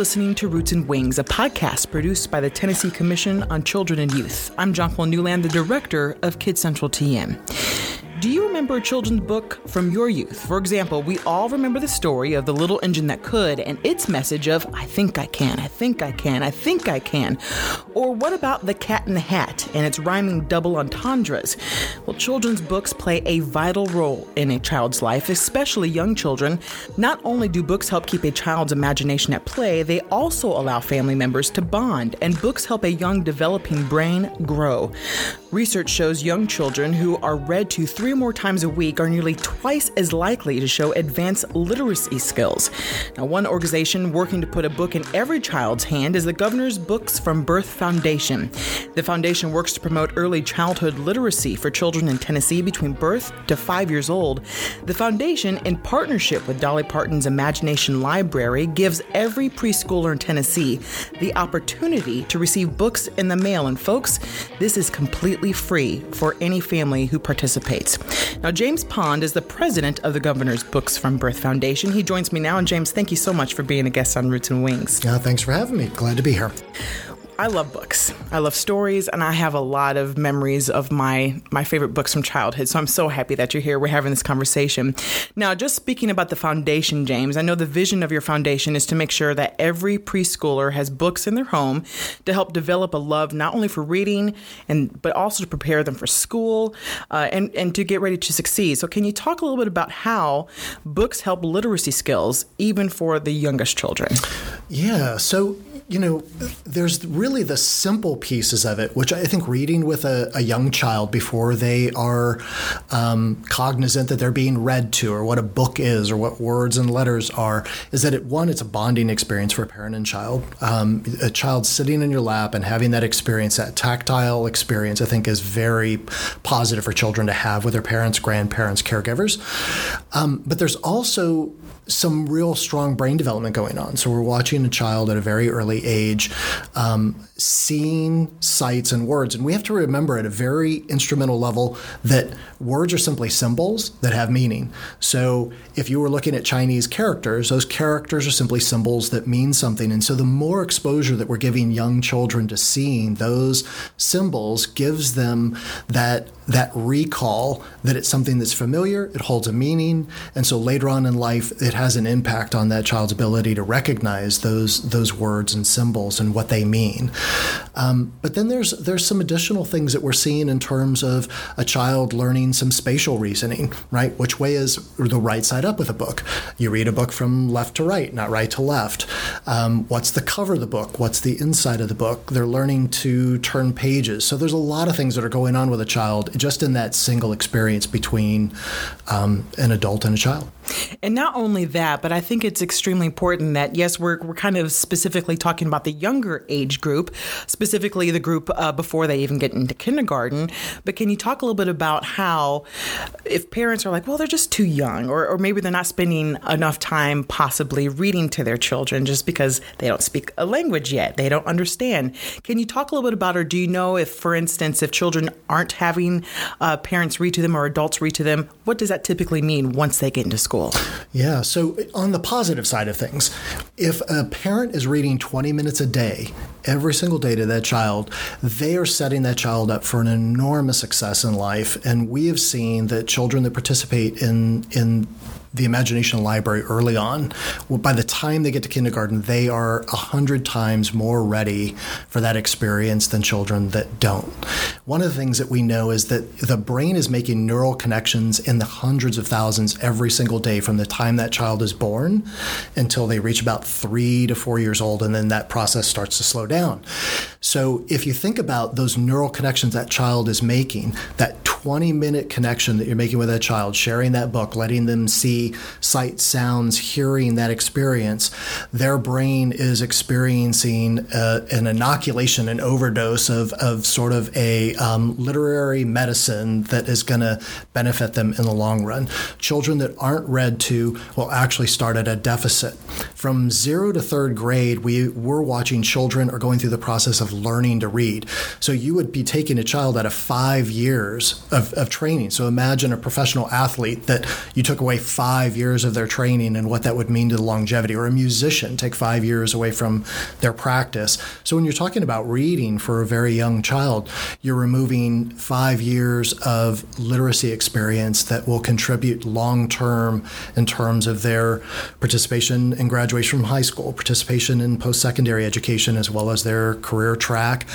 listening to Roots and Wings, a podcast produced by the Tennessee Commission on Children and Youth. I'm Jonquil Newland, the director of Kids Central TN. Do you remember a children's book from your youth? For example, we all remember the story of the little engine that could and its message of, I think I can, I think I can, I think I can. Or what about The Cat in the Hat and its rhyming double entendres? Well, children's books play a vital role in a child's life, especially young children. Not only do books help keep a child's imagination at play, they also allow family members to bond, and books help a young developing brain grow. Research shows young children who are read to three or more times a week are nearly twice as likely to show advanced literacy skills. Now, one organization working to put a book in every child's hand is the Governor's Books from Birth Foundation. The foundation works to promote early childhood literacy for children in Tennessee between birth to five years old. The foundation, in partnership with Dolly Parton's Imagination Library, gives every preschooler in Tennessee the opportunity to receive books in the mail. And, folks, this is completely free for any family who participates. Now, James Pond is the president of the Governor's Books from Birth Foundation. He joins me now. And, James, thank you so much for being a guest on Roots and Wings. Yeah, thanks for having me. Glad to be here. I love books. I love stories, and I have a lot of memories of my my favorite books from childhood. So I'm so happy that you're here. We're having this conversation. Now, just speaking about the foundation, James, I know the vision of your foundation is to make sure that every preschooler has books in their home to help develop a love not only for reading and but also to prepare them for school uh, and and to get ready to succeed. So, can you talk a little bit about how books help literacy skills even for the youngest children? Yeah. So you know, there's really the simple pieces of it, which I think reading with a, a young child before they are um, cognizant that they're being read to or what a book is or what words and letters are, is that it, one, it's a bonding experience for a parent and child. Um, a child sitting in your lap and having that experience, that tactile experience, I think is very positive for children to have with their parents, grandparents, caregivers. Um, but there's also some real strong brain development going on. So we're watching a child at a very early age um, seeing sights and words. And we have to remember at a very instrumental level that words are simply symbols that have meaning. So if you were looking at Chinese characters, those characters are simply symbols that mean something. And so the more exposure that we're giving young children to seeing those symbols gives them that that recall that it's something that's familiar, it holds a meaning, and so later on in life it has an impact on that child's ability to recognize those those words and symbols and what they mean. Um, but then there's there's some additional things that we're seeing in terms of a child learning some spatial reasoning, right? Which way is the right side up with a book? You read a book from left to right, not right to left. Um, what's the cover of the book? What's the inside of the book? They're learning to turn pages. So there's a lot of things that are going on with a child just in that single experience between um, an adult and a child. And not only that, but I think it's extremely important that, yes, we're, we're kind of specifically talking about the younger age group, specifically the group uh, before they even get into kindergarten. But can you talk a little bit about how, if parents are like, well, they're just too young, or, or maybe they're not spending enough time possibly reading to their children just because they don't speak a language yet, they don't understand. Can you talk a little bit about, or do you know if, for instance, if children aren't having uh, parents read to them or adults read to them, what does that typically mean once they get into school? School. Yeah. So, on the positive side of things, if a parent is reading 20 minutes a day, every single day to that child, they are setting that child up for an enormous success in life. And we have seen that children that participate in, in the imagination library early on. Well, by the time they get to kindergarten, they are a hundred times more ready for that experience than children that don't. One of the things that we know is that the brain is making neural connections in the hundreds of thousands every single day from the time that child is born until they reach about three to four years old, and then that process starts to slow down. So if you think about those neural connections that child is making, that 20 minute connection that you're making with that child, sharing that book, letting them see sight, sounds, hearing that experience, their brain is experiencing uh, an inoculation, an overdose of, of sort of a um, literary medicine that is going to benefit them in the long run. Children that aren't read to will actually start at a deficit. From zero to third grade, we, we're watching children are going through the process of learning to read. So you would be taking a child out of five years of, of training. So imagine a professional athlete that you took away five years of their training and what that would mean to the longevity, or a musician take five years away from their practice. So when you're talking about reading for a very young child, you're removing five years of literacy experience that will contribute long term in terms of their participation in graduation from high school, participation in post secondary education, as well as their career track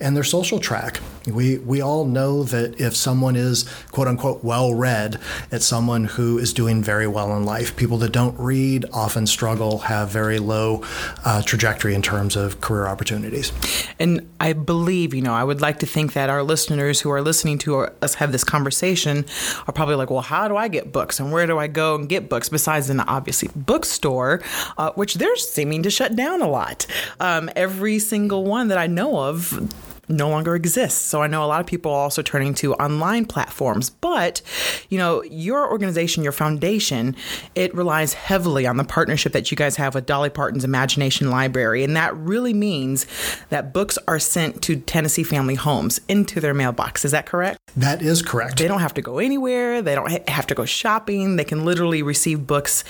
and their social track. We, we all know that if someone is quote unquote well read, it's someone who is doing very well in life. People that don't read often struggle, have very low uh, trajectory in terms of career opportunities. And I believe, you know, I would like to think that our listeners who are listening to us have this conversation are probably like, well, how do I get books and where do I go and get books besides an obviously bookstore, uh, which they're seeming to shut down a lot. Um, every single one that I know of no longer exists. So I know a lot of people are also turning to online platforms. But, you know, your organization, your foundation, it relies heavily on the partnership that you guys have with Dolly Parton's Imagination Library. And that really means that books are sent to Tennessee family homes into their mailbox. Is that correct? That is correct. They don't have to go anywhere. They don't have to go shopping. They can literally receive books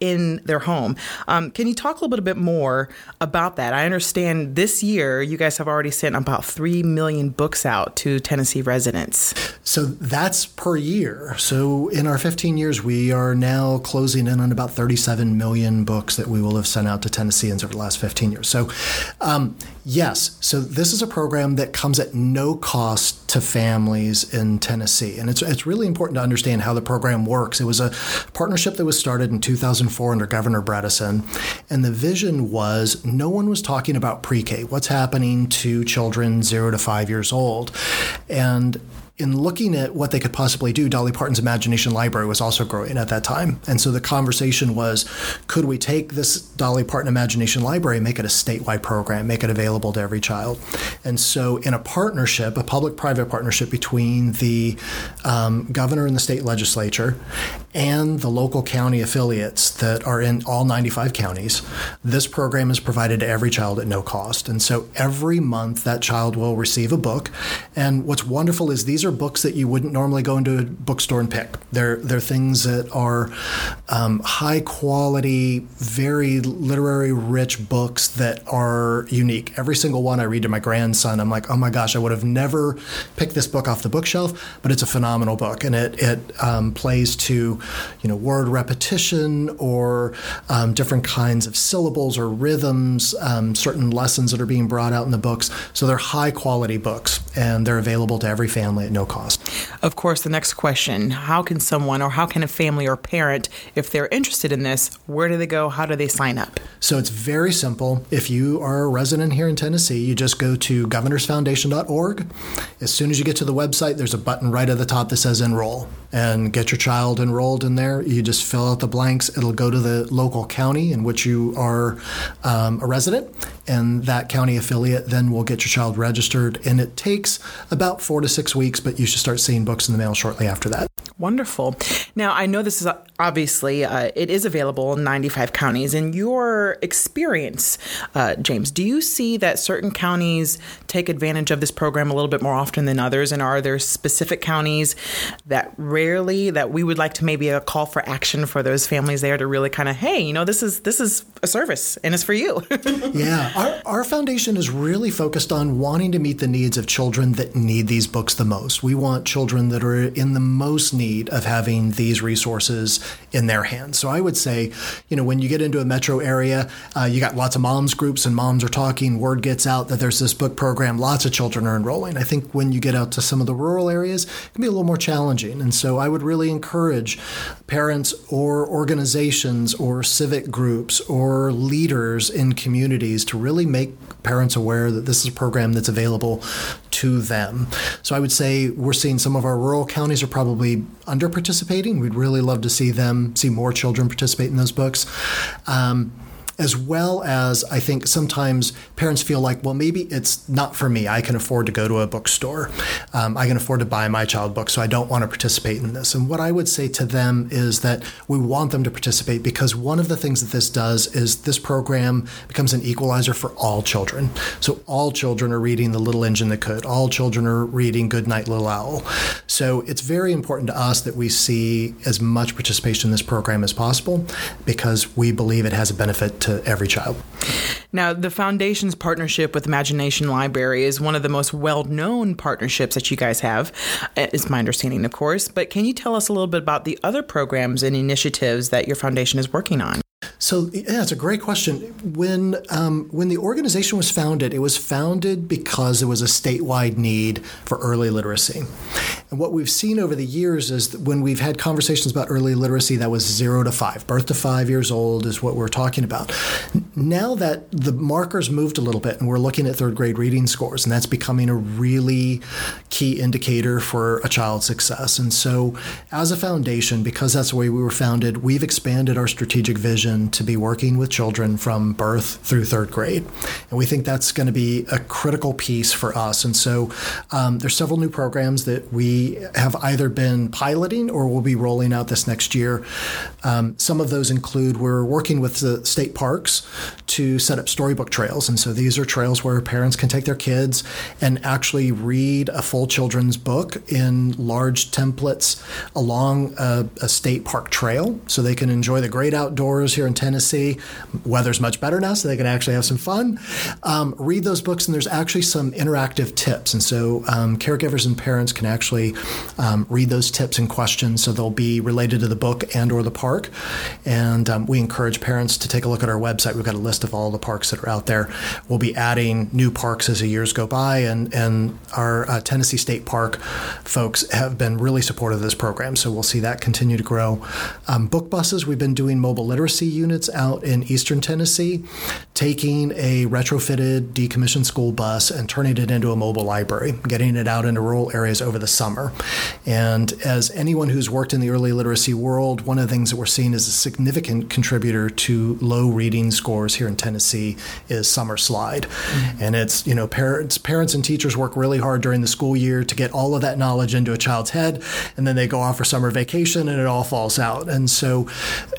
in their home. Um, can you talk a little bit more about that? I understand this year you guys have already sent about 3 million books out to Tennessee residents. So that's per year. So in our 15 years, we are now closing in on about 37 million books that we will have sent out to Tennesseans over the last 15 years. So, um, yes, so this is a program that comes at no cost to families in Tennessee. And it's, it's really important to understand how the program works. It was a partnership that was started in 2004 under Governor Bredesen. And the vision was no one was talking about pre K, what's happening to children zero to five years old. And in looking at what they could possibly do, Dolly Parton's Imagination Library was also growing at that time. And so the conversation was could we take this Dolly Parton Imagination Library, make it a statewide program, make it available to every child? And so, in a partnership, a public private partnership between the um, governor and the state legislature and the local county affiliates that are in all 95 counties, this program is provided to every child at no cost. And so, every month, that child will receive a book. And what's wonderful is these are are books that you wouldn't normally go into a bookstore and pick. They're they're things that are um, high quality, very literary rich books that are unique. Every single one I read to my grandson, I'm like, oh my gosh, I would have never picked this book off the bookshelf, but it's a phenomenal book, and it it um, plays to you know word repetition or um, different kinds of syllables or rhythms, um, certain lessons that are being brought out in the books. So they're high quality books, and they're available to every family at no no cost. Of course, the next question how can someone or how can a family or parent, if they're interested in this, where do they go? How do they sign up? So it's very simple. If you are a resident here in Tennessee, you just go to governorsfoundation.org. As soon as you get to the website, there's a button right at the top that says enroll and get your child enrolled in there. You just fill out the blanks. It'll go to the local county in which you are um, a resident, and that county affiliate then will get your child registered. And it takes about four to six weeks, but you should start seeing books in the mail shortly after that. Wonderful. Now, I know this is obviously uh, it is available in 95 counties. In your experience, uh, James, do you see that certain counties take advantage of this program a little bit more often than others? And are there specific counties that rarely that we would like to maybe a call for action for those families there to really kind of, hey, you know, this is this is a service and it's for you. yeah, our, our foundation is really focused on wanting to meet the needs of children that need these books the most. We want children that are in the most need need of having these resources in their hands. So I would say, you know, when you get into a metro area, uh, you got lots of moms groups and moms are talking, word gets out that there's this book program, lots of children are enrolling. I think when you get out to some of the rural areas, it can be a little more challenging. And so I would really encourage parents or organizations or civic groups or leaders in communities to really make parents aware that this is a program that's available to them. So I would say we're seeing some of our rural counties are probably under participating. We'd really love to see them see more children participate in those books. Um, as well as I think sometimes parents feel like, well, maybe it's not for me. I can afford to go to a bookstore. Um, I can afford to buy my child books, so I don't want to participate in this. And what I would say to them is that we want them to participate because one of the things that this does is this program becomes an equalizer for all children. So all children are reading The Little Engine That Could, all children are reading Good Night Little Owl. So it's very important to us that we see as much participation in this program as possible because we believe it has a benefit to every child. Now, the Foundation's partnership with Imagination Library is one of the most well known partnerships that you guys have. Uh, it's my understanding, of course. But can you tell us a little bit about the other programs and initiatives that your foundation is working on? So yeah, it's a great question. When um, when the organization was founded, it was founded because there was a statewide need for early literacy. And what we've seen over the years is that when we've had conversations about early literacy, that was zero to five, birth to five years old is what we're talking about. Now that the markers moved a little bit, and we're looking at third grade reading scores, and that's becoming a really key indicator for a child's success. And so, as a foundation, because that's the way we were founded, we've expanded our strategic vision to be working with children from birth through third grade. And we think that's going to be a critical piece for us. And so um, there's several new programs that we have either been piloting or will be rolling out this next year. Um, some of those include we're working with the state parks to set up storybook trails. And so these are trails where parents can take their kids and actually read a full children's book in large templates along a, a state park trail so they can enjoy the great outdoors here in Tennessee. Weather's much better now, so they can actually have some fun. Um, read those books, and there's actually some interactive tips. And so um, caregivers and parents can actually um, read those tips and questions. So they'll be related to the book and or the park. And um, we encourage parents to take a look at our website. We've got a list of all the parks that are out there. We'll be adding new parks as the years go by, and and our uh, Tennessee State Park folks have been really supportive of this program. So we'll see that continue to grow. Um, book buses, we've been doing mobile literacy units units out in eastern Tennessee, taking a retrofitted decommissioned school bus and turning it into a mobile library, getting it out into rural areas over the summer. And as anyone who's worked in the early literacy world, one of the things that we're seeing as a significant contributor to low reading scores here in Tennessee is summer slide. Mm-hmm. And it's, you know, parents parents and teachers work really hard during the school year to get all of that knowledge into a child's head, and then they go off for summer vacation and it all falls out. And so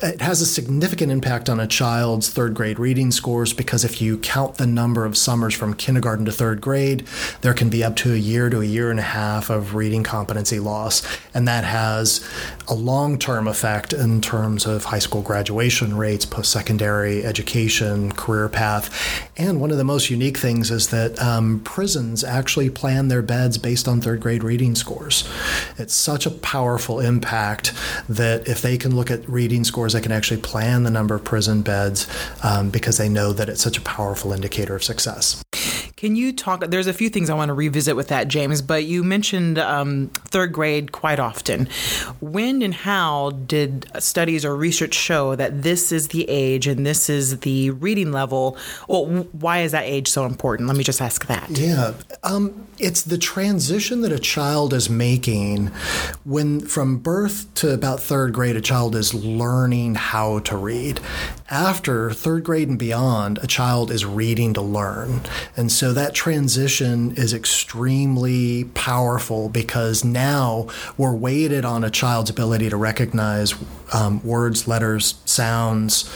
it has a significant impact on a child's third grade reading scores because if you count the number of summers from kindergarten to third grade, there can be up to a year to a year and a half of reading competency loss. And that has a long term effect in terms of high school graduation rates, post secondary education, career path. And one of the most unique things is that um, prisons actually plan their beds based on third grade reading scores. It's such a powerful impact that if they can look at reading scores, they can actually plan the number number of prison beds um, because they know that it's such a powerful indicator of success. Can you talk? There's a few things I want to revisit with that, James, but you mentioned um, third grade quite often. When and how did studies or research show that this is the age and this is the reading level? Well, why is that age so important? Let me just ask that. Yeah. Um, it's the transition that a child is making when from birth to about third grade, a child is learning how to read. After third grade and beyond, a child is reading to learn. And so that transition is extremely powerful because now we're weighted on a child's ability to recognize um, words, letters, sounds.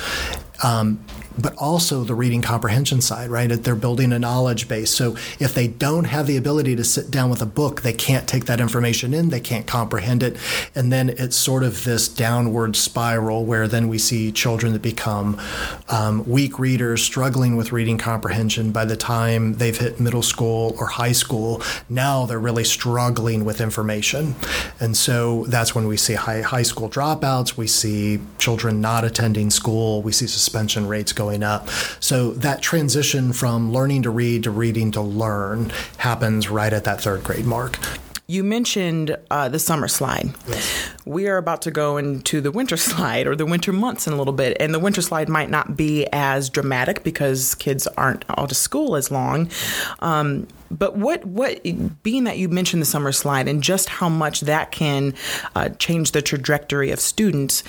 Um, but also the reading comprehension side, right? They're building a knowledge base. So if they don't have the ability to sit down with a book, they can't take that information in, they can't comprehend it. And then it's sort of this downward spiral where then we see children that become um, weak readers, struggling with reading comprehension by the time they've hit middle school or high school. Now they're really struggling with information. And so that's when we see high, high school dropouts, we see children not attending school, we see suspension rates going up. So that transition from learning to read to reading to learn happens right at that third grade mark. You mentioned uh, the summer slide. Yes. we are about to go into the winter slide or the winter months in a little bit, and the winter slide might not be as dramatic because kids aren't out of school as long. Um, but what what being that you mentioned the summer slide and just how much that can uh, change the trajectory of students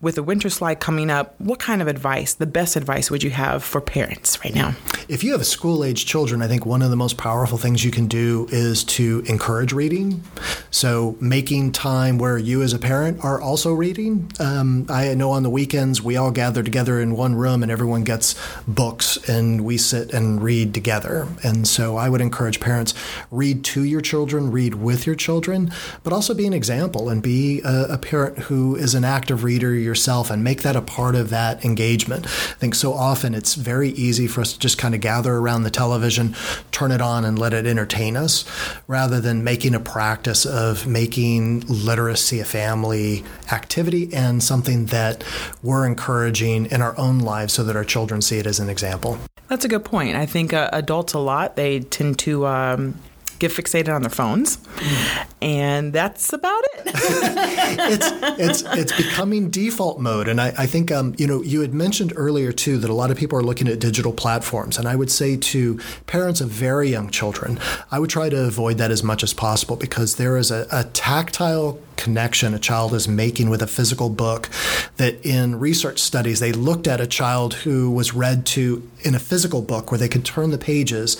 with the winter slide coming up, what kind of advice, the best advice would you have for parents right now? If you have school age children, I think one of the most powerful things you can do is to encourage reading. So, making time where you as a parent are also reading. Um, I know on the weekends we all gather together in one room and everyone gets books and we sit and read together. And so, I would encourage parents read to your children, read with your children, but also be an example and be a, a parent who is an active reader yourself and make that a part of that engagement. I think so often it's very easy for us to just kind of gather around the television, turn it on, and let it entertain us, rather than making a practice of making literacy a family activity and something that we're encouraging in our own lives so that our children see it as an example. That's a good point. I think uh, adults a lot, they tend to. Um get fixated on their phones, and that's about it. it's it's it's becoming default mode, and I, I think um, you know you had mentioned earlier too that a lot of people are looking at digital platforms, and I would say to parents of very young children, I would try to avoid that as much as possible because there is a, a tactile connection a child is making with a physical book that in research studies they looked at a child who was read to in a physical book where they could turn the pages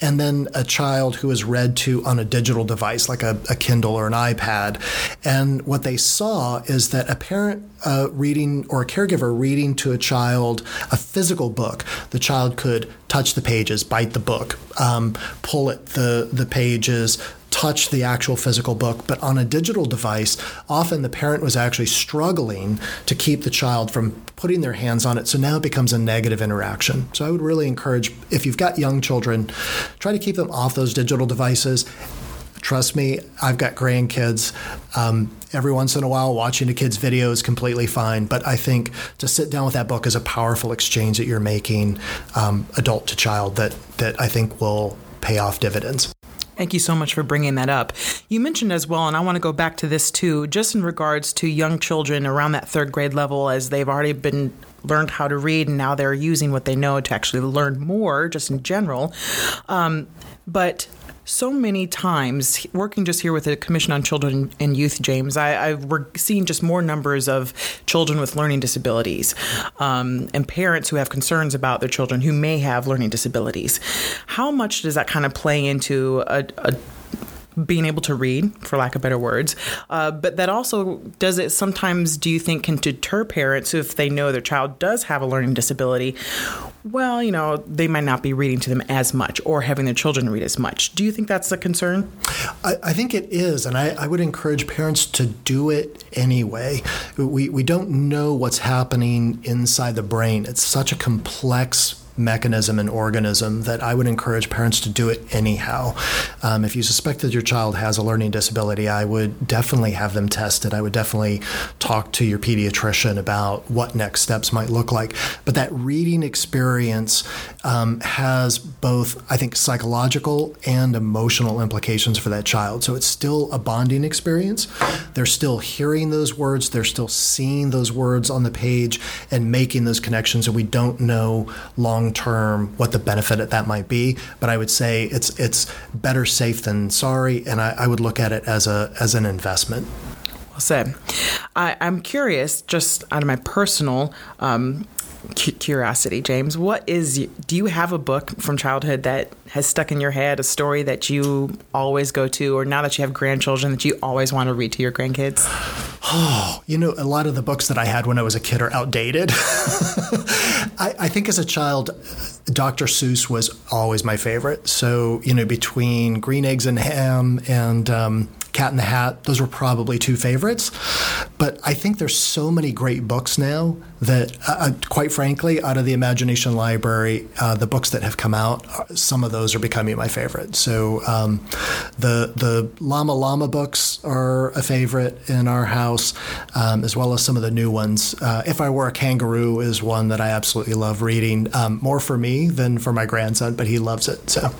and then a child who was read to on a digital device like a, a Kindle or an iPad. And what they saw is that a parent uh, reading or a caregiver reading to a child a physical book the child could touch the pages bite the book um, pull at the the pages touch the actual physical book. But on a digital device, often the parent was actually struggling to keep the child from putting their hands on it. So now it becomes a negative interaction. So I would really encourage, if you've got young children, try to keep them off those digital devices. Trust me, I've got grandkids. Um, every once in a while, watching a kid's video is completely fine. But I think to sit down with that book is a powerful exchange that you're making, um, adult to child, that that I think will pay off dividends. Thank you so much for bringing that up. You mentioned as well, and I want to go back to this too, just in regards to young children around that third grade level, as they've already been learned how to read and now they're using what they know to actually learn more, just in general. Um, but so many times working just here with the Commission on Children and Youth, James, I, I we're seeing just more numbers of children with learning disabilities um, and parents who have concerns about their children who may have learning disabilities. How much does that kind of play into a, a being able to read, for lack of better words. Uh, but that also does it sometimes, do you think, can deter parents who if they know their child does have a learning disability? Well, you know, they might not be reading to them as much or having their children read as much. Do you think that's a concern? I, I think it is. And I, I, would encourage parents to do it anyway. We, we don't know what's happening inside the brain, it's such a complex mechanism and organism that I would encourage parents to do it anyhow. Um, if you suspect that your child has a learning disability, I would definitely have them tested. I would definitely talk to your pediatrician about what next steps might look like. But that reading experience um, has both, I think, psychological and emotional implications for that child. So it's still a bonding experience. They're still hearing those words, they're still seeing those words on the page and making those connections. And we don't know long long term what the benefit of that might be. But I would say it's it's better safe than sorry, and I, I would look at it as a as an investment. Well said. I, am curious, just out of my personal um, curiosity, James. What is? Do you have a book from childhood that has stuck in your head, a story that you always go to, or now that you have grandchildren that you always want to read to your grandkids? Oh, you know, a lot of the books that I had when I was a kid are outdated. I, I, think as a child, Dr. Seuss was always my favorite. So, you know, between Green Eggs and Ham and um, Cat in the Hat, those were probably two favorites. But I think there's so many great books now that, uh, uh quite frankly, out of the Imagination Library, uh, the books that have come out, uh, some of those are becoming my favorite. So um, the the Llama Llama books are a favorite in our house, um, as well as some of the new ones. Uh, if I Were a Kangaroo is one that I absolutely love reading, um, more for me than for my grandson, but he loves it. So.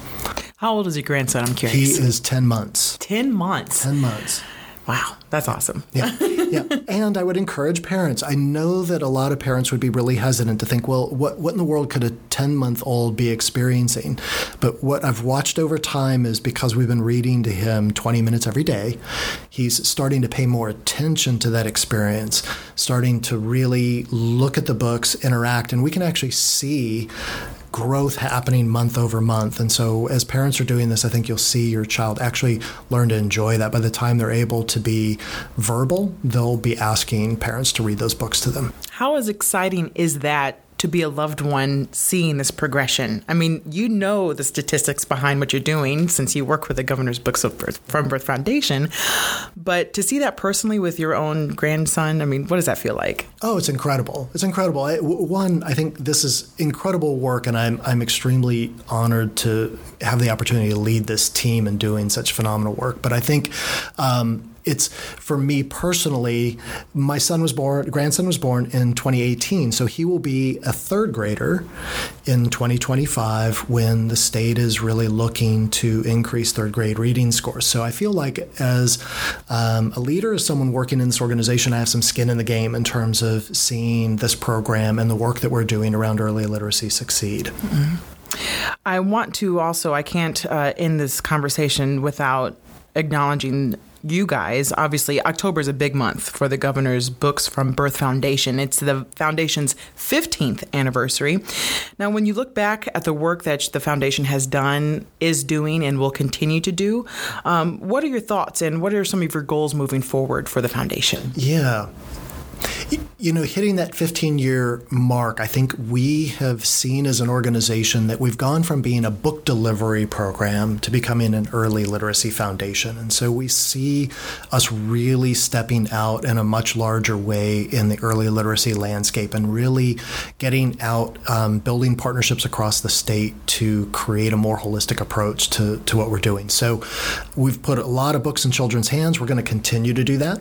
How old is your grandson? I'm curious. He is 10 months. 10 months. 10 months. Wow, that's awesome. Yeah. yeah. And I would encourage parents. I know that a lot of parents would be really hesitant to think, well, what, what in the world could a 10 month old be experiencing? But what I've watched over time is because we've been reading to him 20 minutes every day, he's starting to pay more attention to that experience, starting to really look at the books, interact, and we can actually see growth happening month over month. And so, as parents are doing this, I think you'll see your child actually learn to enjoy that. By the time they're able to be verbal, they'll be asking parents to read those books to them. How as exciting is that to be a loved one seeing this progression? I mean, you know the statistics behind what you're doing since you work with the Governor's Books of Birth, from Birth Foundation, but to see that personally with your own grandson, I mean, what does that feel like? Oh, it's incredible! It's incredible. I, one, I think this is incredible work, and I'm I'm extremely honored to have the opportunity to lead this team in doing such phenomenal work. But I think. Um, it's for me personally, my son was born, grandson was born in 2018, so he will be a third grader in 2025 when the state is really looking to increase third grade reading scores. So I feel like as um, a leader, as someone working in this organization, I have some skin in the game in terms of seeing this program and the work that we're doing around early literacy succeed. Mm-hmm. I want to also, I can't uh, end this conversation without acknowledging you guys, obviously, October is a big month for the governor's Books from Birth Foundation. It's the foundation's 15th anniversary. Now, when you look back at the work that the foundation has done, is doing, and will continue to do, um, what are your thoughts and what are some of your goals moving forward for the foundation? Yeah. You know, hitting that 15 year mark, I think we have seen as an organization that we've gone from being a book delivery program to becoming an early literacy foundation. And so we see us really stepping out in a much larger way in the early literacy landscape and really getting out, um, building partnerships across the state to create a more holistic approach to, to what we're doing. So we've put a lot of books in children's hands. We're going to continue to do that.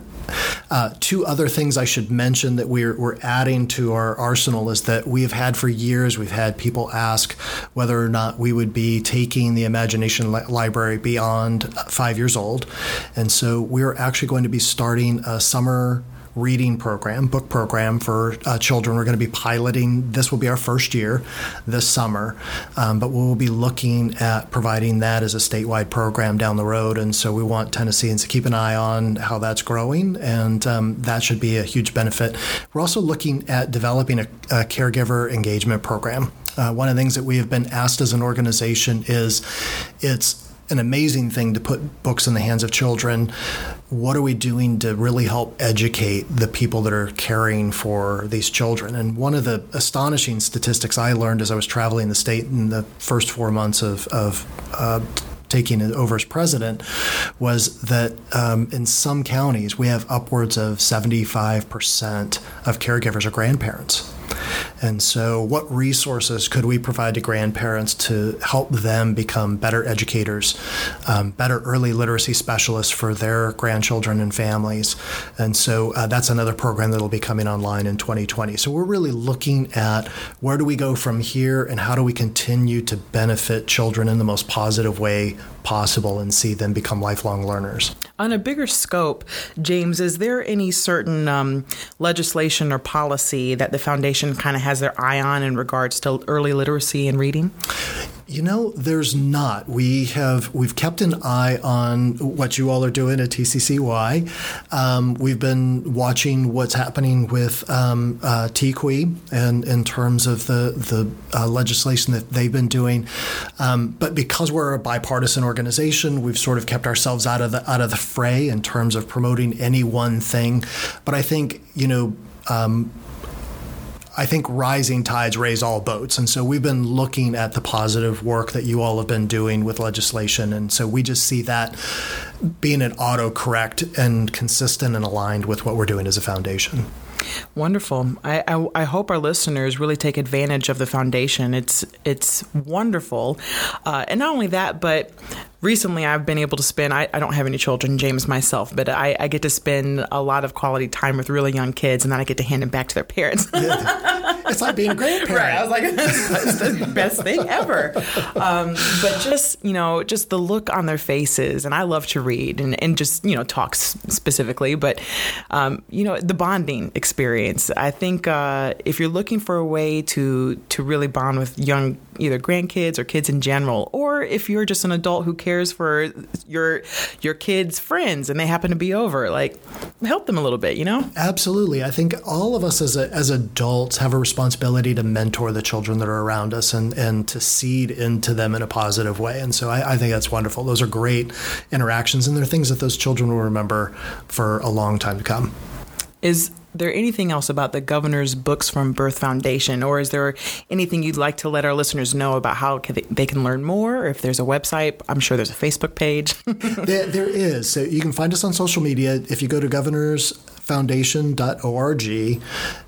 Uh, two other things I should mention that we're, we're adding to our arsenal is that we have had for years, we've had people ask whether or not we would be taking the Imagination li- Library beyond five years old. And so we're actually going to be starting a summer reading program, book program for uh, children. We're going to be piloting. This will be our first year this summer, um, but we'll be looking at providing that as a statewide program down the road. And so we want Tennesseans to keep an eye on how that's growing, and um, that should be a huge benefit. We're also looking at developing a, a caregiver engagement program. Uh, one of the things that we have been asked as an organization is it's an amazing thing to put books in the hands of children. What are we doing to really help educate the people that are caring for these children? And one of the astonishing statistics I learned as I was traveling the state in the first four months of, of uh, taking it over as president was that um, in some counties we have upwards of 75% of caregivers are grandparents. And so, what resources could we provide to grandparents to help them become better educators, um, better early literacy specialists for their grandchildren and families? And so, uh, that's another program that will be coming online in 2020. So, we're really looking at where do we go from here and how do we continue to benefit children in the most positive way possible and see them become lifelong learners. On a bigger scope, James, is there any certain um, legislation or policy that the foundation kind of has their eye on in regards to early literacy and reading? You know, there's not. We have we've kept an eye on what you all are doing at TCCY. Um, we've been watching what's happening with um, uh, TQEE and in terms of the the uh, legislation that they've been doing. Um, but because we're a bipartisan organization, we've sort of kept ourselves out of the out of the fray in terms of promoting any one thing. But I think you know. Um, I think rising tides raise all boats. And so we've been looking at the positive work that you all have been doing with legislation. And so we just see that being an autocorrect and consistent and aligned with what we're doing as a foundation. Wonderful. I, I, I, hope our listeners really take advantage of the foundation. It's it's wonderful, uh, and not only that, but recently I've been able to spend, I, I don't have any children, James, myself, but I, I, get to spend a lot of quality time with really young kids and then I get to hand them back to their parents. it's like being a grandparent. Right. I was like, that's the best thing ever. Um, but just, you know, just the look on their faces. And I love to read and, and just, you know, talk specifically, but, um, you know, the bonding experience. I think uh, if you're looking for a way to, to really bond with young either grandkids or kids in general, or if you're just an adult who cares for your your kids' friends and they happen to be over, like help them a little bit, you know? Absolutely. I think all of us as a, as adults have a responsibility to mentor the children that are around us and and to seed into them in a positive way. And so I, I think that's wonderful. Those are great interactions, and they're things that those children will remember for a long time to come. Is there anything else about the governor's Books from Birth Foundation, or is there anything you'd like to let our listeners know about how they can learn more? If there's a website, I'm sure there's a Facebook page. there, there is. So you can find us on social media. If you go to governorsfoundation.org,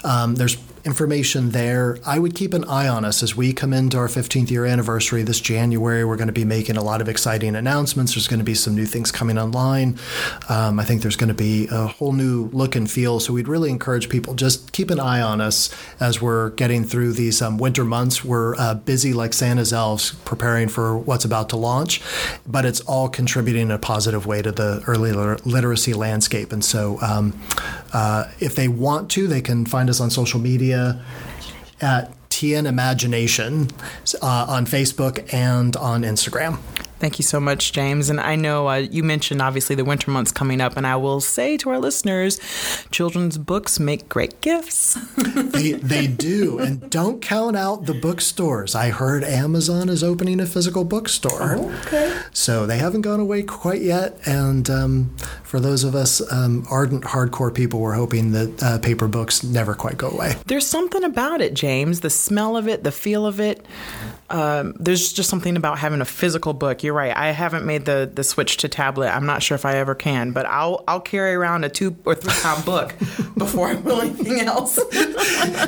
um, there's information there. I would keep an eye on us as we come into our 15th year anniversary this January. We're going to be making a lot of exciting announcements. There's going to be some new things coming online. Um, I think there's going to be a whole new look and feel. So we'd really encourage people just keep an eye on us as we're getting through these um, winter months. We're uh, busy like Santa's elves preparing for what's about to launch, but it's all contributing in a positive way to the early literacy landscape. And so um, uh, if they want to, they can find us on social media at TN Imagination uh, on Facebook and on Instagram. Thank you so much, James. And I know uh, you mentioned obviously the winter months coming up, and I will say to our listeners, children's books make great gifts. they, they do. And don't count out the bookstores. I heard Amazon is opening a physical bookstore. Oh, okay. So they haven't gone away quite yet. And um, for those of us um, ardent, hardcore people, we're hoping that uh, paper books never quite go away. There's something about it, James. The smell of it, the feel of it. Um, there's just something about having a physical book. You're right. I haven't made the the switch to tablet. I'm not sure if I ever can, but I'll I'll carry around a two or three pound book before I will anything else.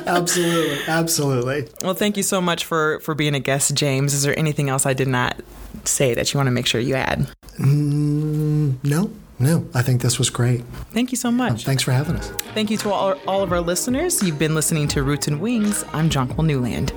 absolutely, absolutely. Well, thank you so much for for being a guest, James. Is there anything else I did not say that you want to make sure you add? Mm, no. No, I think this was great. Thank you so much. Um, thanks for having us. Thank you to all, all of our listeners. You've been listening to Roots and Wings. I'm Jonquil Newland.